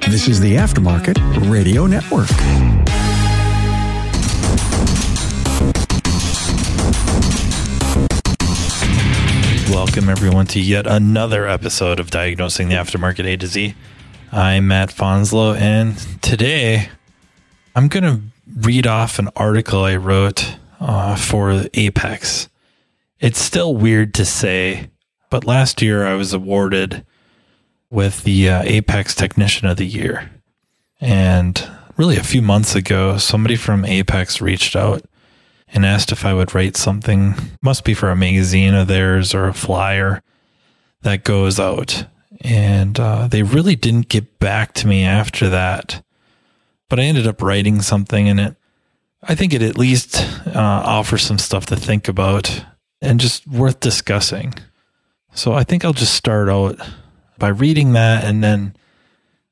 This is the Aftermarket Radio Network. Welcome, everyone, to yet another episode of Diagnosing the Aftermarket A to Z. I'm Matt Fanslow, and today I'm going to read off an article I wrote uh, for AAPEX. It's still weird to say, but last year I was awarded with the uh, AAPEX Technician of the Year. And really, a few months ago, somebody from AAPEX reached out and asked if I would write something, must be for a magazine of theirs or a flyer that goes out. And uh, they really didn't get back to me after that. But I ended up writing something in it. I think it at least uh, offers some stuff to think about and just worth discussing. So I think I'll just start out by reading that and then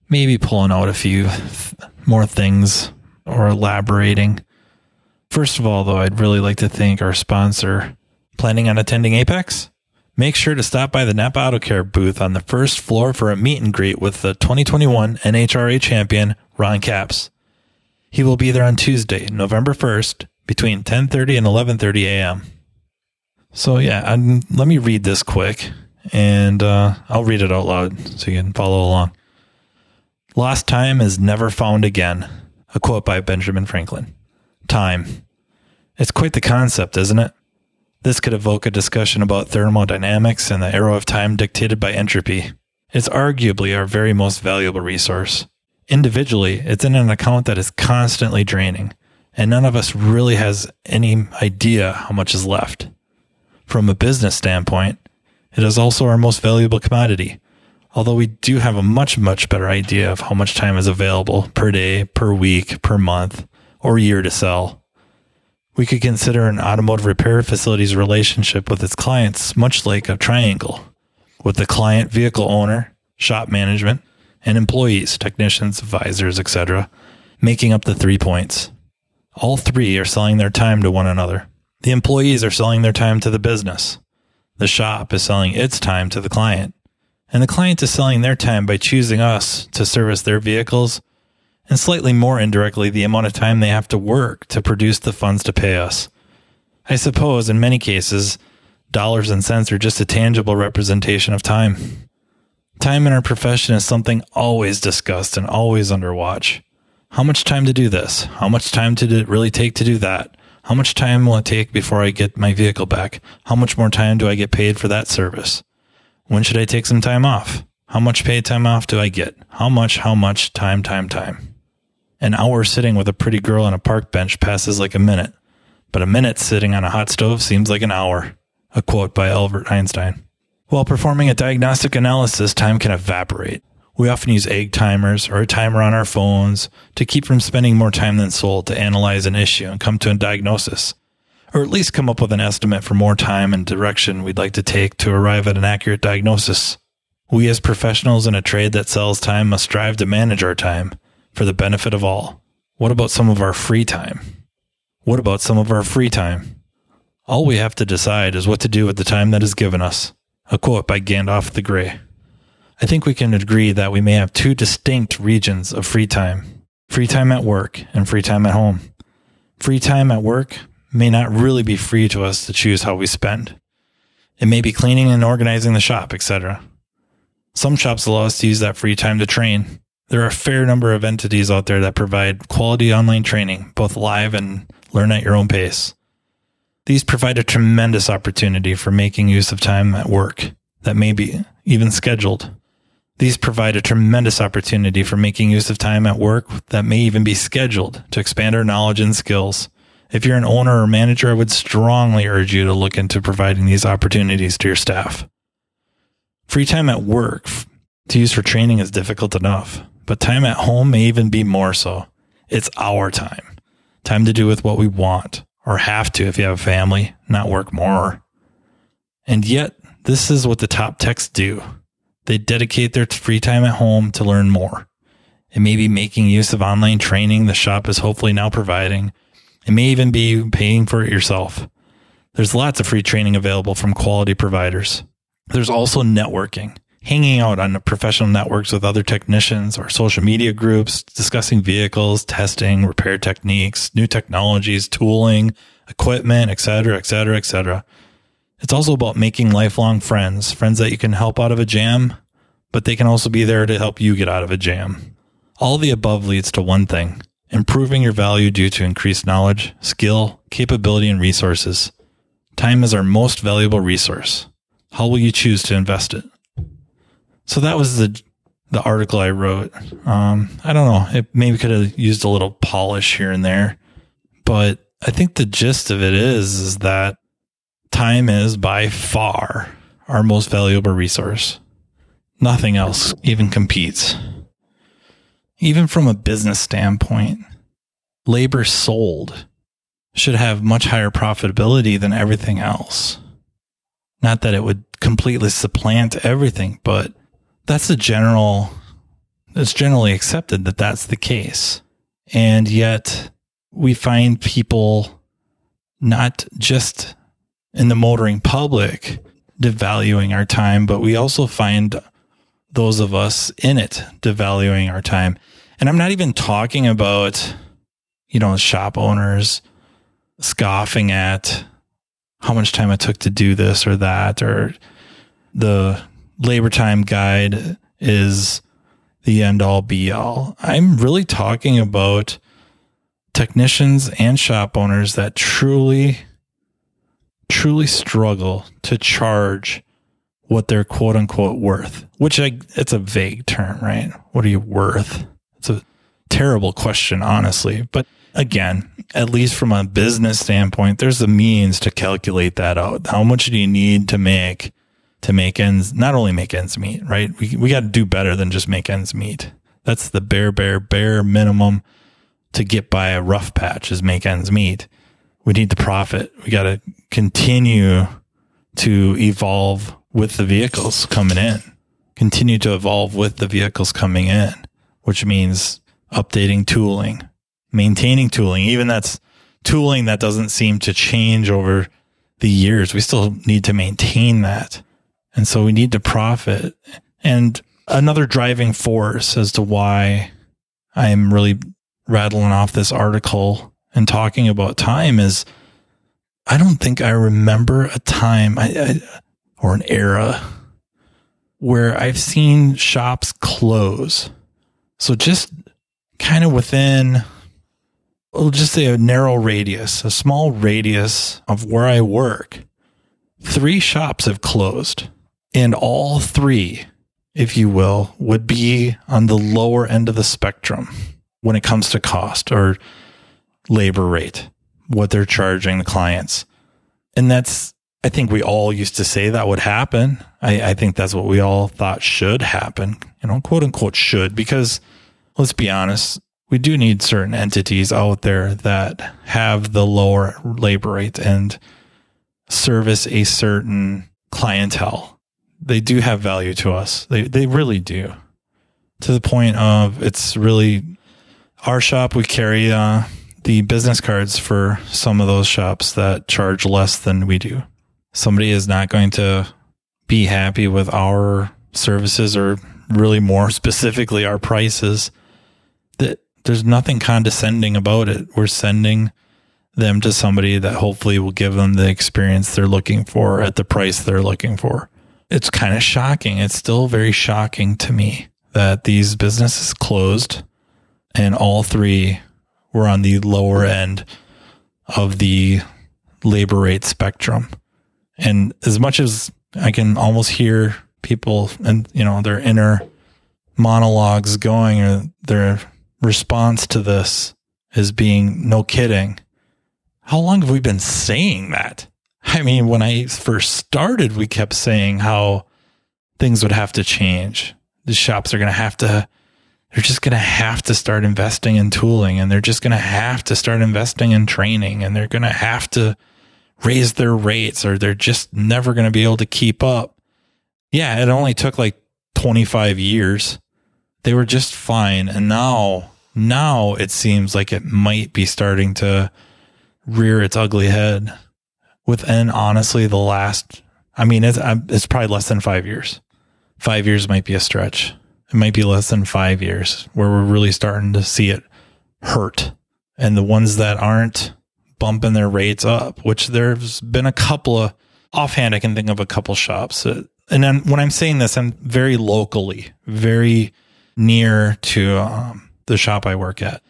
maybe pulling out a few more things or elaborating. First of all, though, I'd really like to thank our sponsor. Planning on attending AAPEX? Make sure to stop by the Napa Auto Care booth on the first floor for a meet and greet with the 2021 NHRA champion, Ron Capps. He will be there on Tuesday, November 1st, between 10:30 and 11:30 a.m. So yeah, I'm, let me read this quick, and uh, I'll read it out loud so you can follow along. Lost time is never found again. A quote by Benjamin Franklin. Time. It's quite the concept, isn't it? This could evoke a discussion about thermodynamics and the arrow of time dictated by entropy. It's arguably our very most valuable resource. Individually, it's in an account that is constantly draining, and none of us really has any idea how much is left. From a business standpoint, it is also our most valuable commodity, although we do have a much, much better idea of how much time is available per day, per week, per month, or year to sell. We could consider an automotive repair facility's relationship with its clients much like a triangle, with the client vehicle owner, shop management, and employees, technicians, advisors, etc., making up the three points. All three are selling their time to one another. The employees are selling their time to the business. The shop is selling its time to the client. And the client is selling their time by choosing us to service their vehicles and slightly more indirectly the amount of time they have to work to produce the funds to pay us. I suppose in many cases, dollars and cents are just a tangible representation of time. Time in our profession is something always discussed and always under watch. How much time to do this? How much time did it really take to do that? How much time will it take before I get my vehicle back? How much more time do I get paid for that service? When should I take some time off? How much paid time off do I get? How much, how much, time, time, time. An hour sitting with a pretty girl on a park bench passes like a minute, but a minute sitting on a hot stove seems like an hour. A quote by Albert Einstein. While performing a diagnostic analysis, time can evaporate. We often use egg timers or a timer on our phones to keep from spending more time than sold to analyze an issue and come to a diagnosis, or at least come up with an estimate for more time and direction we'd like to take to arrive at an accurate diagnosis. We as professionals in a trade that sells time must strive to manage our time for the benefit of all. What about some of our free time? What about some of our free time? All we have to decide is what to do with the time that is given us. A quote by Gandalf the Grey. I think we can agree that we may have two distinct regions of free time free time at work and free time at home. Free time at work may not really be free to us to choose how we spend. It may be cleaning and organizing the shop, etc. Some shops allow us to use that free time to train, there are a fair number of entities out there that provide quality online training, both live and learn at your own pace. These provide a tremendous opportunity for making use of time at work that may be even scheduled. These provide a tremendous opportunity for making use of time at work that may even be scheduled to expand our knowledge and skills. If you're an owner or manager, I would strongly urge you to look into providing these opportunities to your staff. Free time at work to use for training is difficult enough but time at home may even be more so. It's our time. Time to do with what we want or have to if you have a family, not work more. And yet, this is what the top techs do. They dedicate their free time at home to learn more. It may be making use of online training the shop is hopefully now providing. It may even be paying for it yourself. There's lots of free training available from quality providers. There's also networking hanging out on professional networks with other technicians or social media groups, discussing vehicles, testing, repair techniques, new technologies, tooling, equipment, etc., etc., etc. It's also about making lifelong friends, friends that you can help out of a jam, but they can also be there to help you get out of a jam. All the above leads to one thing improving your value due to increased knowledge, skill, capability, and resources. Time is our most valuable resource. How will you choose to invest it? So that was the the article I wrote. Um, I don't know. It maybe could have used a little polish here and there, but I think the gist of it is is that time is by far our most valuable resource. Nothing else even competes. Even from a business standpoint, labor sold should have much higher profitability than everything else. Not that it would completely supplant everything, but that's the general, it's generally accepted that that's the case. And yet we find people not just in the motoring public devaluing our time, but we also find those of us in it devaluing our time. And I'm not even talking about, you know, shop owners scoffing at how much time it took to do this or that, or the labor time guide is the end all be all. I'm really talking about technicians and shop owners that truly, truly struggle to charge what they're quote unquote worth, which I, it's a vague term, right? What are you worth? It's a terrible question, honestly. But again, at least from a business standpoint, there's a means to calculate that out. How much do you need to make to make ends, not only make ends meet, right? We, we got to do better than just make ends meet. That's the bare, bare, bare minimum to get by a rough patch is make ends meet. We need the profit. We got to continue to evolve with the vehicles coming in, continue to evolve with the vehicles coming in, which means updating tooling, maintaining tooling. Even that's tooling that doesn't seem to change over the years. We still need to maintain that. And so we need to profit. And another driving force as to why I'm really rattling off this article and talking about time is I don't think I remember a time I, I, or an era where I've seen shops close. So just kind of within, we'll just say a narrow radius, a small radius of where I work, three shops have closed. And all three, if you will, would be on the lower end of the spectrum when it comes to cost or labor rate, what they're charging the clients. And that's, I think we all used to say that would happen. I, I think that's what we all thought should happen, you know, quote unquote should, because let's be honest, we do need certain entities out there that have the lower labor rate and service a certain clientele they do have value to us. They they really do. To the point of it's really our shop. We carry uh, the business cards for some of those shops that charge less than we do. Somebody is not going to be happy with our services or really more specifically our prices. That there's nothing condescending about it. We're sending them to somebody that hopefully will give them the experience they're looking for at the price they're looking for it's kind of shocking. It's still very shocking to me that these businesses closed and all three were on the lower end of the labor rate spectrum. And as much as I can almost hear people and, you know, their inner monologues going or their response to this is being no kidding. How long have we been saying that? I mean, when I first started, we kept saying how things would have to change. The shops are going to have to, they're just going to have to start investing in tooling and they're just going to have to start investing in training and they're going to have to raise their rates or they're just never going to be able to keep up. Yeah, it only took like 25 years. They were just fine. And now, now it seems like it might be starting to rear its ugly head within honestly the last, I mean, it's, it's probably less than five years five years might be a stretch. It might be less than five years where we're really starting to see it hurt. And the ones that aren't bumping their rates up, which there's been a couple of offhand, I can think of a couple shops. And then when I'm saying this, I'm very locally, very near to um, the shop I work at.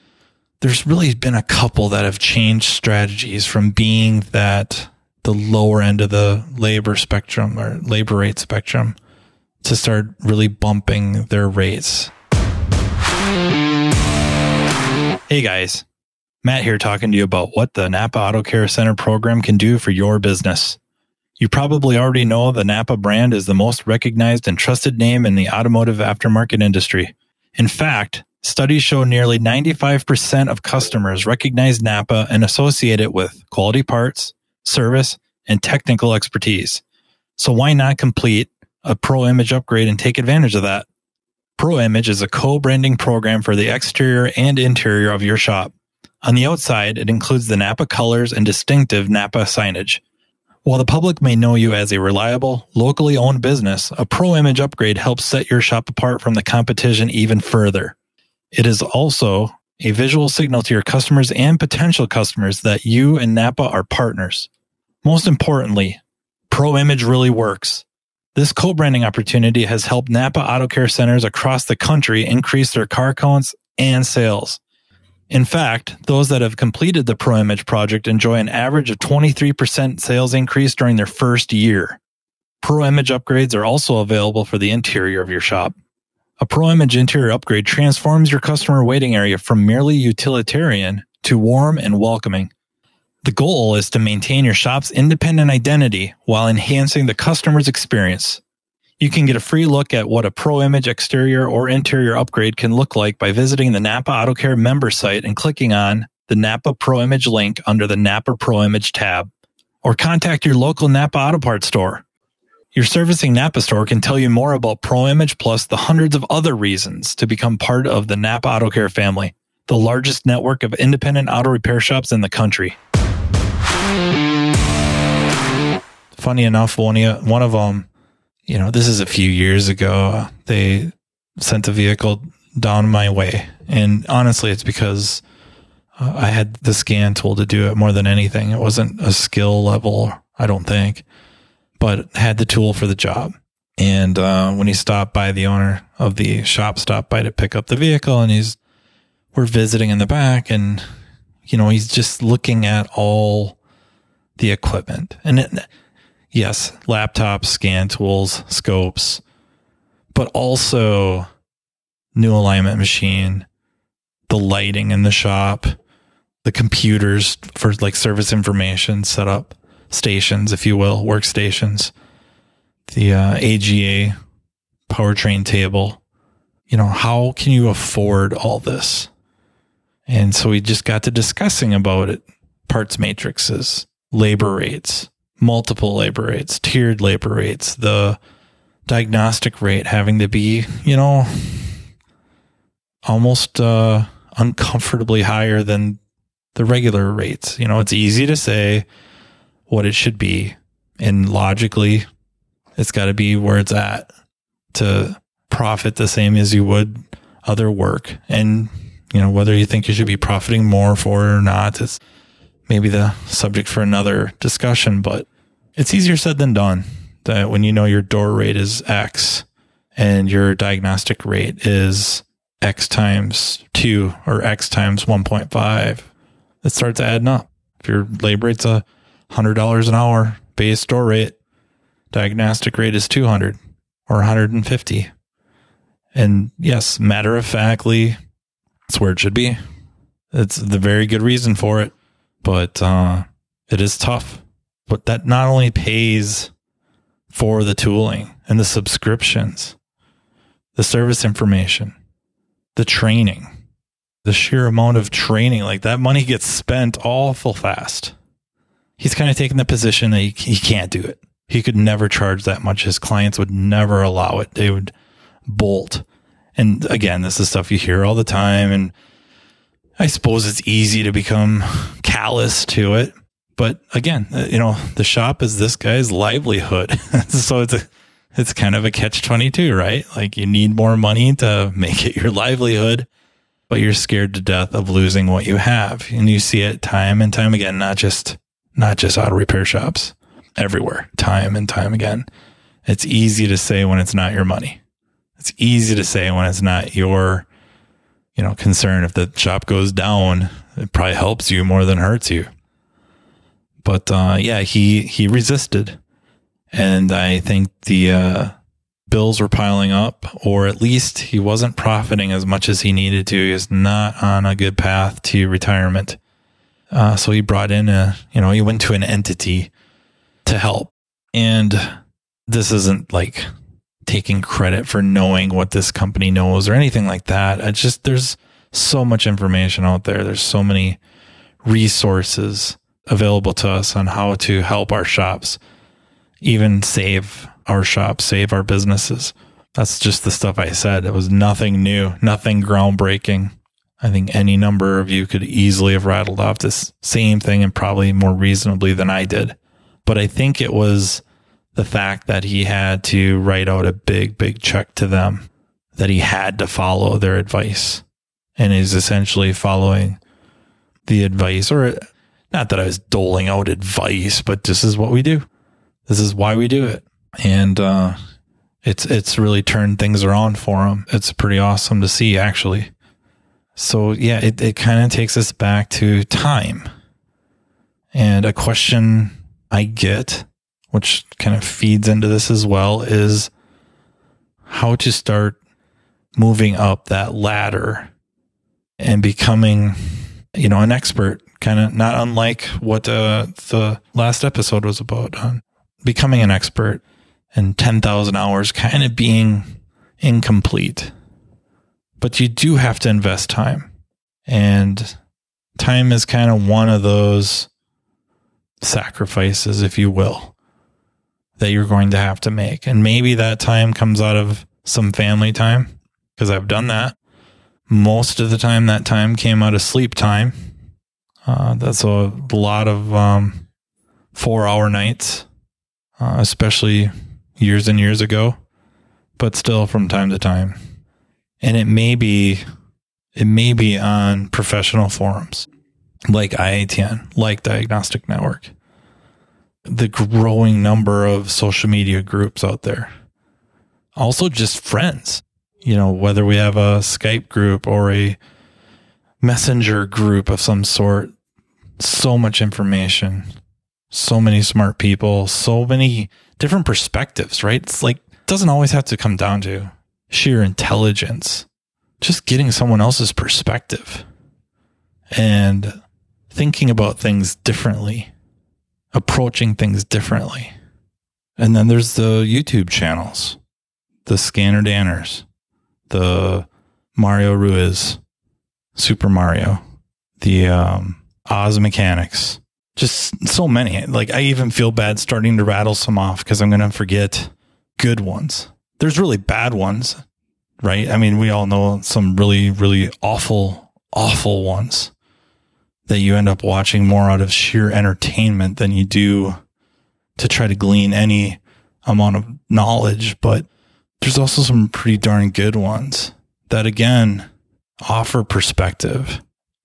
There's really been a couple that have changed strategies from being that the lower end of the labor spectrum or labor rate spectrum to start really bumping their rates. Hey guys, Matt here talking to you about what the Napa Auto Care Center program can do for your business. You probably already know the Napa brand is the most recognized and trusted name in the automotive aftermarket industry. In fact, studies show nearly 95% of customers recognize Napa and associate it with quality parts, service, and technical expertise. So why not complete a Pro Image upgrade and take advantage of that? Pro Image is a co-branding program for the exterior and interior of your shop. On the outside, it includes the Napa colors and distinctive Napa signage. While the public may know you as a reliable, locally owned business, a Pro Image upgrade helps set your shop apart from the competition even further. It is also a visual signal to your customers and potential customers that you and Napa are partners. Most importantly, Pro Image really works. This co branding opportunity has helped Napa Auto Care centers across the country increase their car counts and sales. In fact, those that have completed the ProImage project enjoy an average of 23% sales increase during their first year. ProImage upgrades are also available for the interior of your shop. A ProImage interior upgrade transforms your customer waiting area from merely utilitarian to warm and welcoming. The goal is to maintain your shop's independent identity while enhancing the customer's experience. You can get a free look at what a Pro Image exterior or interior upgrade can look like by visiting the Napa Auto Care member site and clicking on the Napa Pro Image link under the Napa Pro Image tab. Or contact your local Napa Auto Parts store. Your servicing Napa store can tell you more about Pro Image plus the hundreds of other reasons to become part of the Napa Auto Care family, the largest network of independent auto repair shops in the country. Funny enough, one of, one of them you know, this is a few years ago. They sent a vehicle down my way. And honestly, it's because uh, I had the scan tool to do it more than anything. It wasn't a skill level, I don't think, but had the tool for the job. And uh, when he stopped by, the owner of the shop stopped by to pick up the vehicle, and he's we're visiting in the back, and you know he's just looking at all the equipment, and it, yes, laptops, scan tools, scopes, but also new alignment machine, the lighting in the shop, the computers for like service information, set up stations, if you will, workstations, the uh, AGA powertrain table. You know, how can you afford all this? And so we just got to discussing about it parts matrices, labor rates, multiple labor rates, tiered labor rates, the diagnostic rate having to be, you know, almost uh, uncomfortably higher than the regular rates. You know, it's easy to say what it should be, and logically, it's got to be where it's at to profit the same as you would other work. And, you know, whether you think you should be profiting more for it or not, it's maybe the subject for another discussion, but it's easier said than done that when you know your door rate is X and your diagnostic rate is X times two or X times 1.5, it starts adding up. If your labor rate's a hundred dollars an hour base door rate, diagnostic rate is 200 or 150. And yes, matter of factly, it's where it should be. It's the very good reason for it, but uh, it is tough but that not only pays for the tooling and the subscriptions, the service information, the training, the sheer amount of training, like that money gets spent awful fast. He's kind of taken the position that he, he can't do it. He could never charge that much. His clients would never allow it. They would bolt. And again, this is stuff you hear all the time. And I suppose it's easy to become callous to it. But again, uh, you know, the shop is this guy's livelihood. so it's a it's kind of a catch 22, right? Like you need more money to make it your livelihood, but you're scared to death of losing what you have. And you see it time and time again, not just, not just auto repair shops everywhere, time and time again. It's easy to say when it's not your money. It's easy to say when it's not your, you know, concern. If the shop goes down, it probably helps you more than hurts you. But uh, yeah, he he resisted, and I think the uh, bills were piling up, or at least he wasn't profiting as much as he needed to. He was not on a good path to retirement. Uh, so he brought in a, you know, he went to an entity to help. And this isn't like taking credit for knowing what this company knows or anything like that. I just, there's so much information out there. There's so many resources available to us on how to help our shops, even save our shops, save our businesses. That's just the stuff I said. It was nothing new, nothing groundbreaking. I think any number of you could easily have rattled off this same thing and probably more reasonably than I did. But I think it was the fact that he had to write out a big, big check to them, that he had to follow their advice and is essentially following the advice or not that I was doling out advice, but this is what we do. This is why we do it. And, uh, it's, it's really turned things around for him. It's pretty awesome to see actually. So yeah, it, it kind of takes us back to time and a question I get, which kind of feeds into this as well, is how to start moving up that ladder and becoming, you know, an expert, kind of not unlike what uh, the last episode was about on becoming an expert and 10,000 hours kind of being incomplete. But you do have to invest time. And time is kind of one of those sacrifices, if you will, that you're going to have to make. And maybe that time comes out of some family time because I've done that. Most of the time, that time came out of sleep time. Uh, that's a lot of um, four hour nights, uh, especially years and years ago, but still from time to time. And it may be, it may be on professional forums like IATN, like Diagnostic Network, the growing number of social media groups out there. Also, just friends, you know, whether we have a Skype group or a messenger group of some sort, so much information, so many smart people, so many different perspectives, right? It's like, it doesn't always have to come down to sheer intelligence, just getting someone else's perspective. And thinking about things differently, approaching things differently. And then there's the YouTube channels, the Scanner Danners, the Mario Ruiz, Super Mario, the um, Oz Mechanics, just so many. Like I even feel bad starting to rattle some off because I'm going to forget good ones. There's really bad ones, right? I mean, we all know some really, really awful, awful ones that you end up watching more out of sheer entertainment than you do to try to glean any amount of knowledge. But there's also some pretty darn good ones that again offer perspective.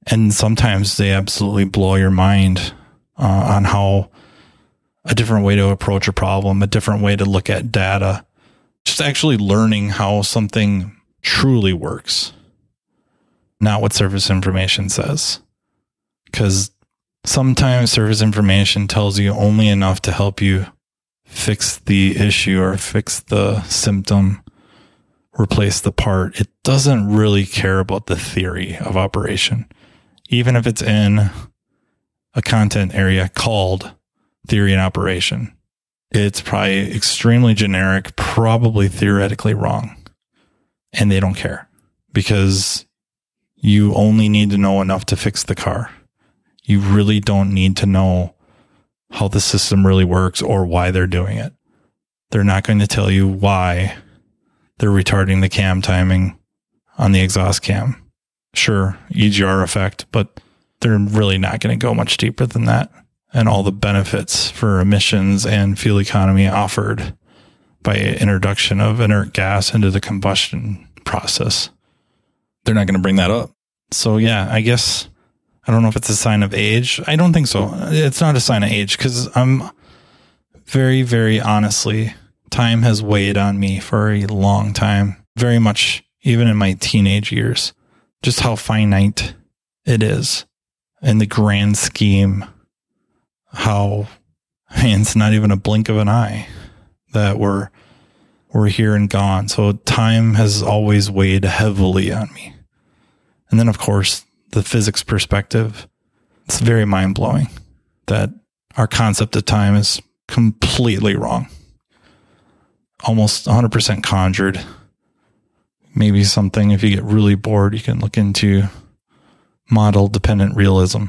And sometimes they absolutely blow your mind uh, on how a different way to approach a problem, a different way to look at data, just actually learning how something truly works, not what service information says because sometimes service information tells you only enough to help you fix the issue or fix the symptom, replace the part. It doesn't really care about the theory of operation, even if it's in a content area called theory and operation. It's probably extremely generic, probably theoretically wrong. And they don't care because you only need to know enough to fix the car you really don't need to know how the system really works or why they're doing it. They're not going to tell you why they're retarding the cam timing on the exhaust cam. Sure, EGR effect, but they're really not going to go much deeper than that. And all the benefits for emissions and fuel economy offered by introduction of inert gas into the combustion process. They're not going to bring that up. So yeah, I guess I don't know if it's a sign of age. I don't think so. It's not a sign of age because I'm very, very honestly, time has weighed on me for a long time. Very much, even in my teenage years, just how finite it is in the grand scheme. How I mean, it's not even a blink of an eye that we're we're here and gone. So time has always weighed heavily on me. And then, of course, the physics perspective, it's very mind blowing that our concept of time is completely wrong. Almost 100% conjured. Maybe something, if you get really bored, you can look into model dependent realism.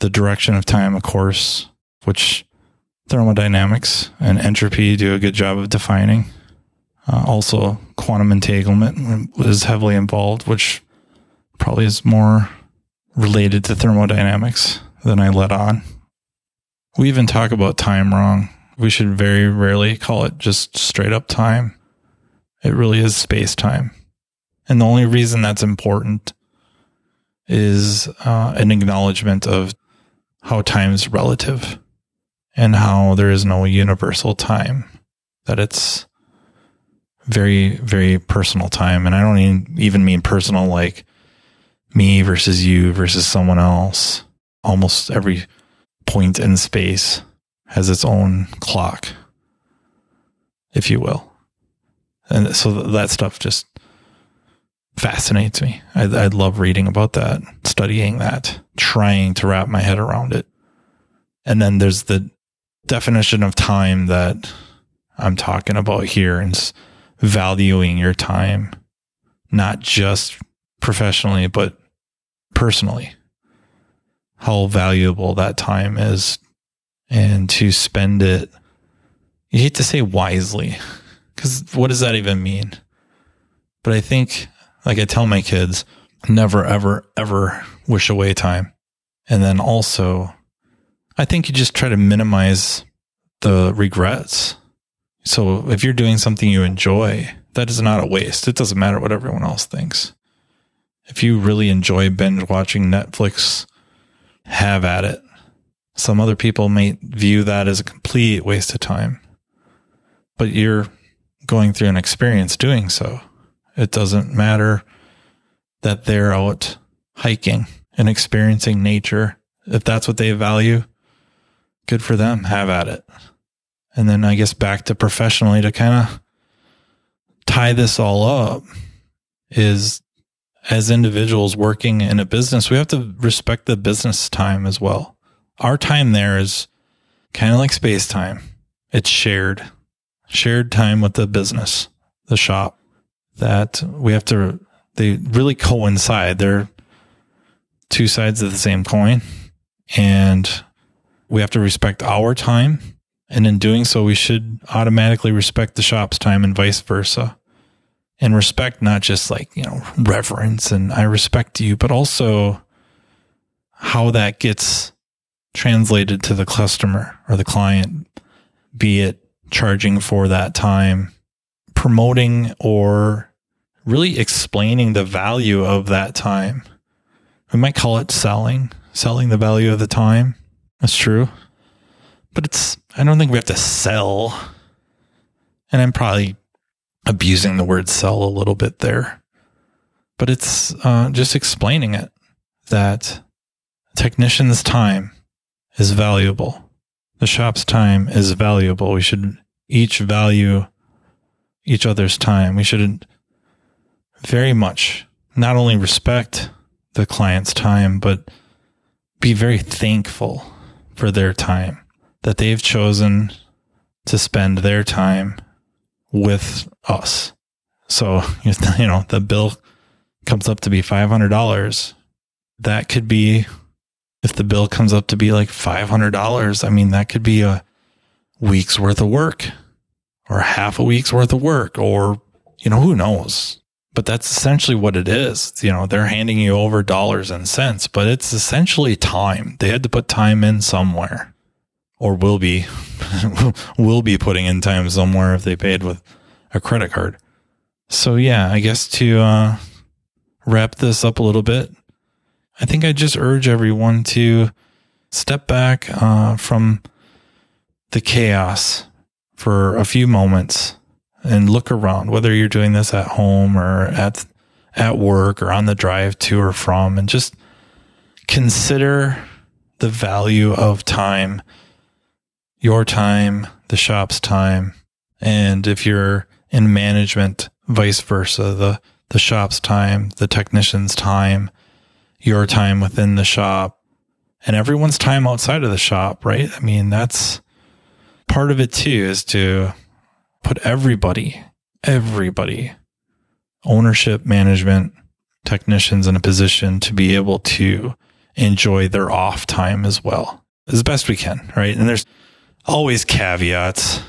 The direction of time, of course, which thermodynamics and entropy do a good job of defining. Uh, also, quantum entanglement is heavily involved, which probably is more related to thermodynamics than I let on. We even talk about time wrong. We should very rarely call it just straight up time. It really is space time. And the only reason that's important is uh, an acknowledgement of how time's relative and how there is no universal time, that it's very, very personal time. And I don't even mean personal like me versus you versus someone else. Almost every point in space has its own clock, if you will. And so that stuff just fascinates me. I, I love reading about that, studying that, trying to wrap my head around it. And then there's the definition of time that I'm talking about here and valuing your time, not just professionally, but personally, how valuable that time is and to spend it. You hate to say wisely because what does that even mean? But I think, like I tell my kids, never, ever, ever wish away time. And then also, I think you just try to minimize the regrets. So if you're doing something you enjoy, that is not a waste. It doesn't matter what everyone else thinks if you really enjoy binge watching Netflix, have at it. Some other people may view that as a complete waste of time, but you're going through an experience doing so. It doesn't matter that they're out hiking and experiencing nature. If that's what they value, good for them. Have at it. And then I guess back to professionally to kind of tie this all up is as individuals working in a business, we have to respect the business time as well. Our time there is kind of like space time. It's shared, shared time with the business, the shop that we have to, they really coincide. They're two sides of the same coin and we have to respect our time. And in doing so, we should automatically respect the shop's time and vice versa and respect not just like you know reverence and i respect you but also how that gets translated to the customer or the client be it charging for that time promoting or really explaining the value of that time. We might call it selling selling the value of the time. That's true. But it's i don't think we have to sell. And i'm probably abusing the word sell a little bit there, but it's uh, just explaining it that technician's time is valuable. The shop's time is valuable. We should each value each other's time. We should very much not only respect the client's time, but be very thankful for their time that they've chosen to spend their time with us. So, you know, the bill comes up to be $500. That could be, if the bill comes up to be like $500, I mean, that could be a week's worth of work or half a week's worth of work or, you know, who knows? But that's essentially what it is. You know, they're handing you over dollars and cents, but it's essentially time. They had to put time in somewhere. Or will be will be putting in time somewhere if they paid with a credit card. So yeah, I guess to uh, wrap this up a little bit, I think I just urge everyone to step back uh, from the chaos for a few moments and look around, whether you're doing this at home or at at work or on the drive to or from, and just consider the value of time, your time, the shop's time, and if you're in management, vice versa, the the shop's time, the technician's time, your time within the shop, and everyone's time outside of the shop, right? I mean, that's part of it too, is to put everybody, everybody, ownership, management, technicians in a position to be able to enjoy their off time as well as best we can, right? And there's always caveats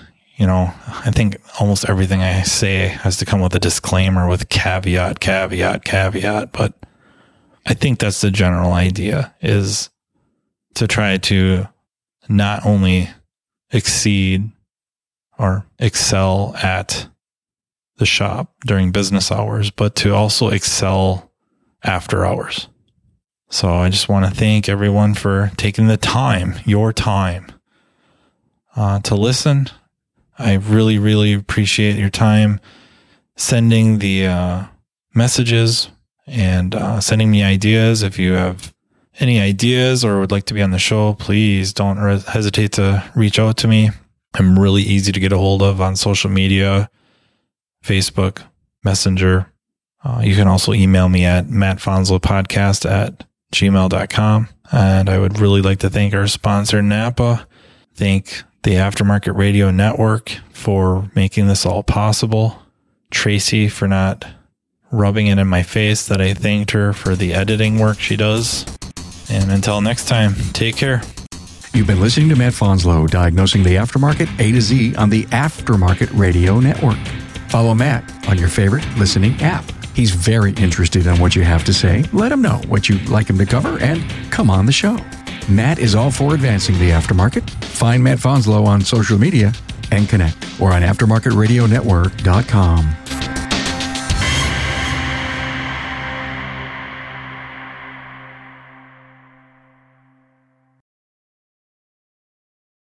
you know, I think almost everything I say has to come with a disclaimer with caveat, caveat, caveat. But I think that's the general idea is to try to not only exceed or excel at the shop during business hours, but to also excel after hours. So I just want to thank everyone for taking the time, your time, uh, to listen I really, really appreciate your time sending the uh, messages and uh, sending me ideas. If you have any ideas or would like to be on the show, please don't hesitate to reach out to me. I'm really easy to get a hold of on social media, Facebook, Messenger. Uh, you can also email me at mattfanslowpodcast at gmail.com. And I would really like to thank our sponsor, Napa. Thank the Aftermarket Radio Network for making this all possible, Tracy for not rubbing it in my face that I thanked her for the editing work she does. And until next time, take care. You've been listening to Matt Fanslow diagnosing the aftermarket A to Z on the Aftermarket Radio Network. Follow Matt on your favorite listening app. He's very interested in what you have to say. Let him know what you'd like him to cover and come on the show. Matt is all for advancing the aftermarket. Find Matt Fanslow on social media and connect or on aftermarketradionetwork.com.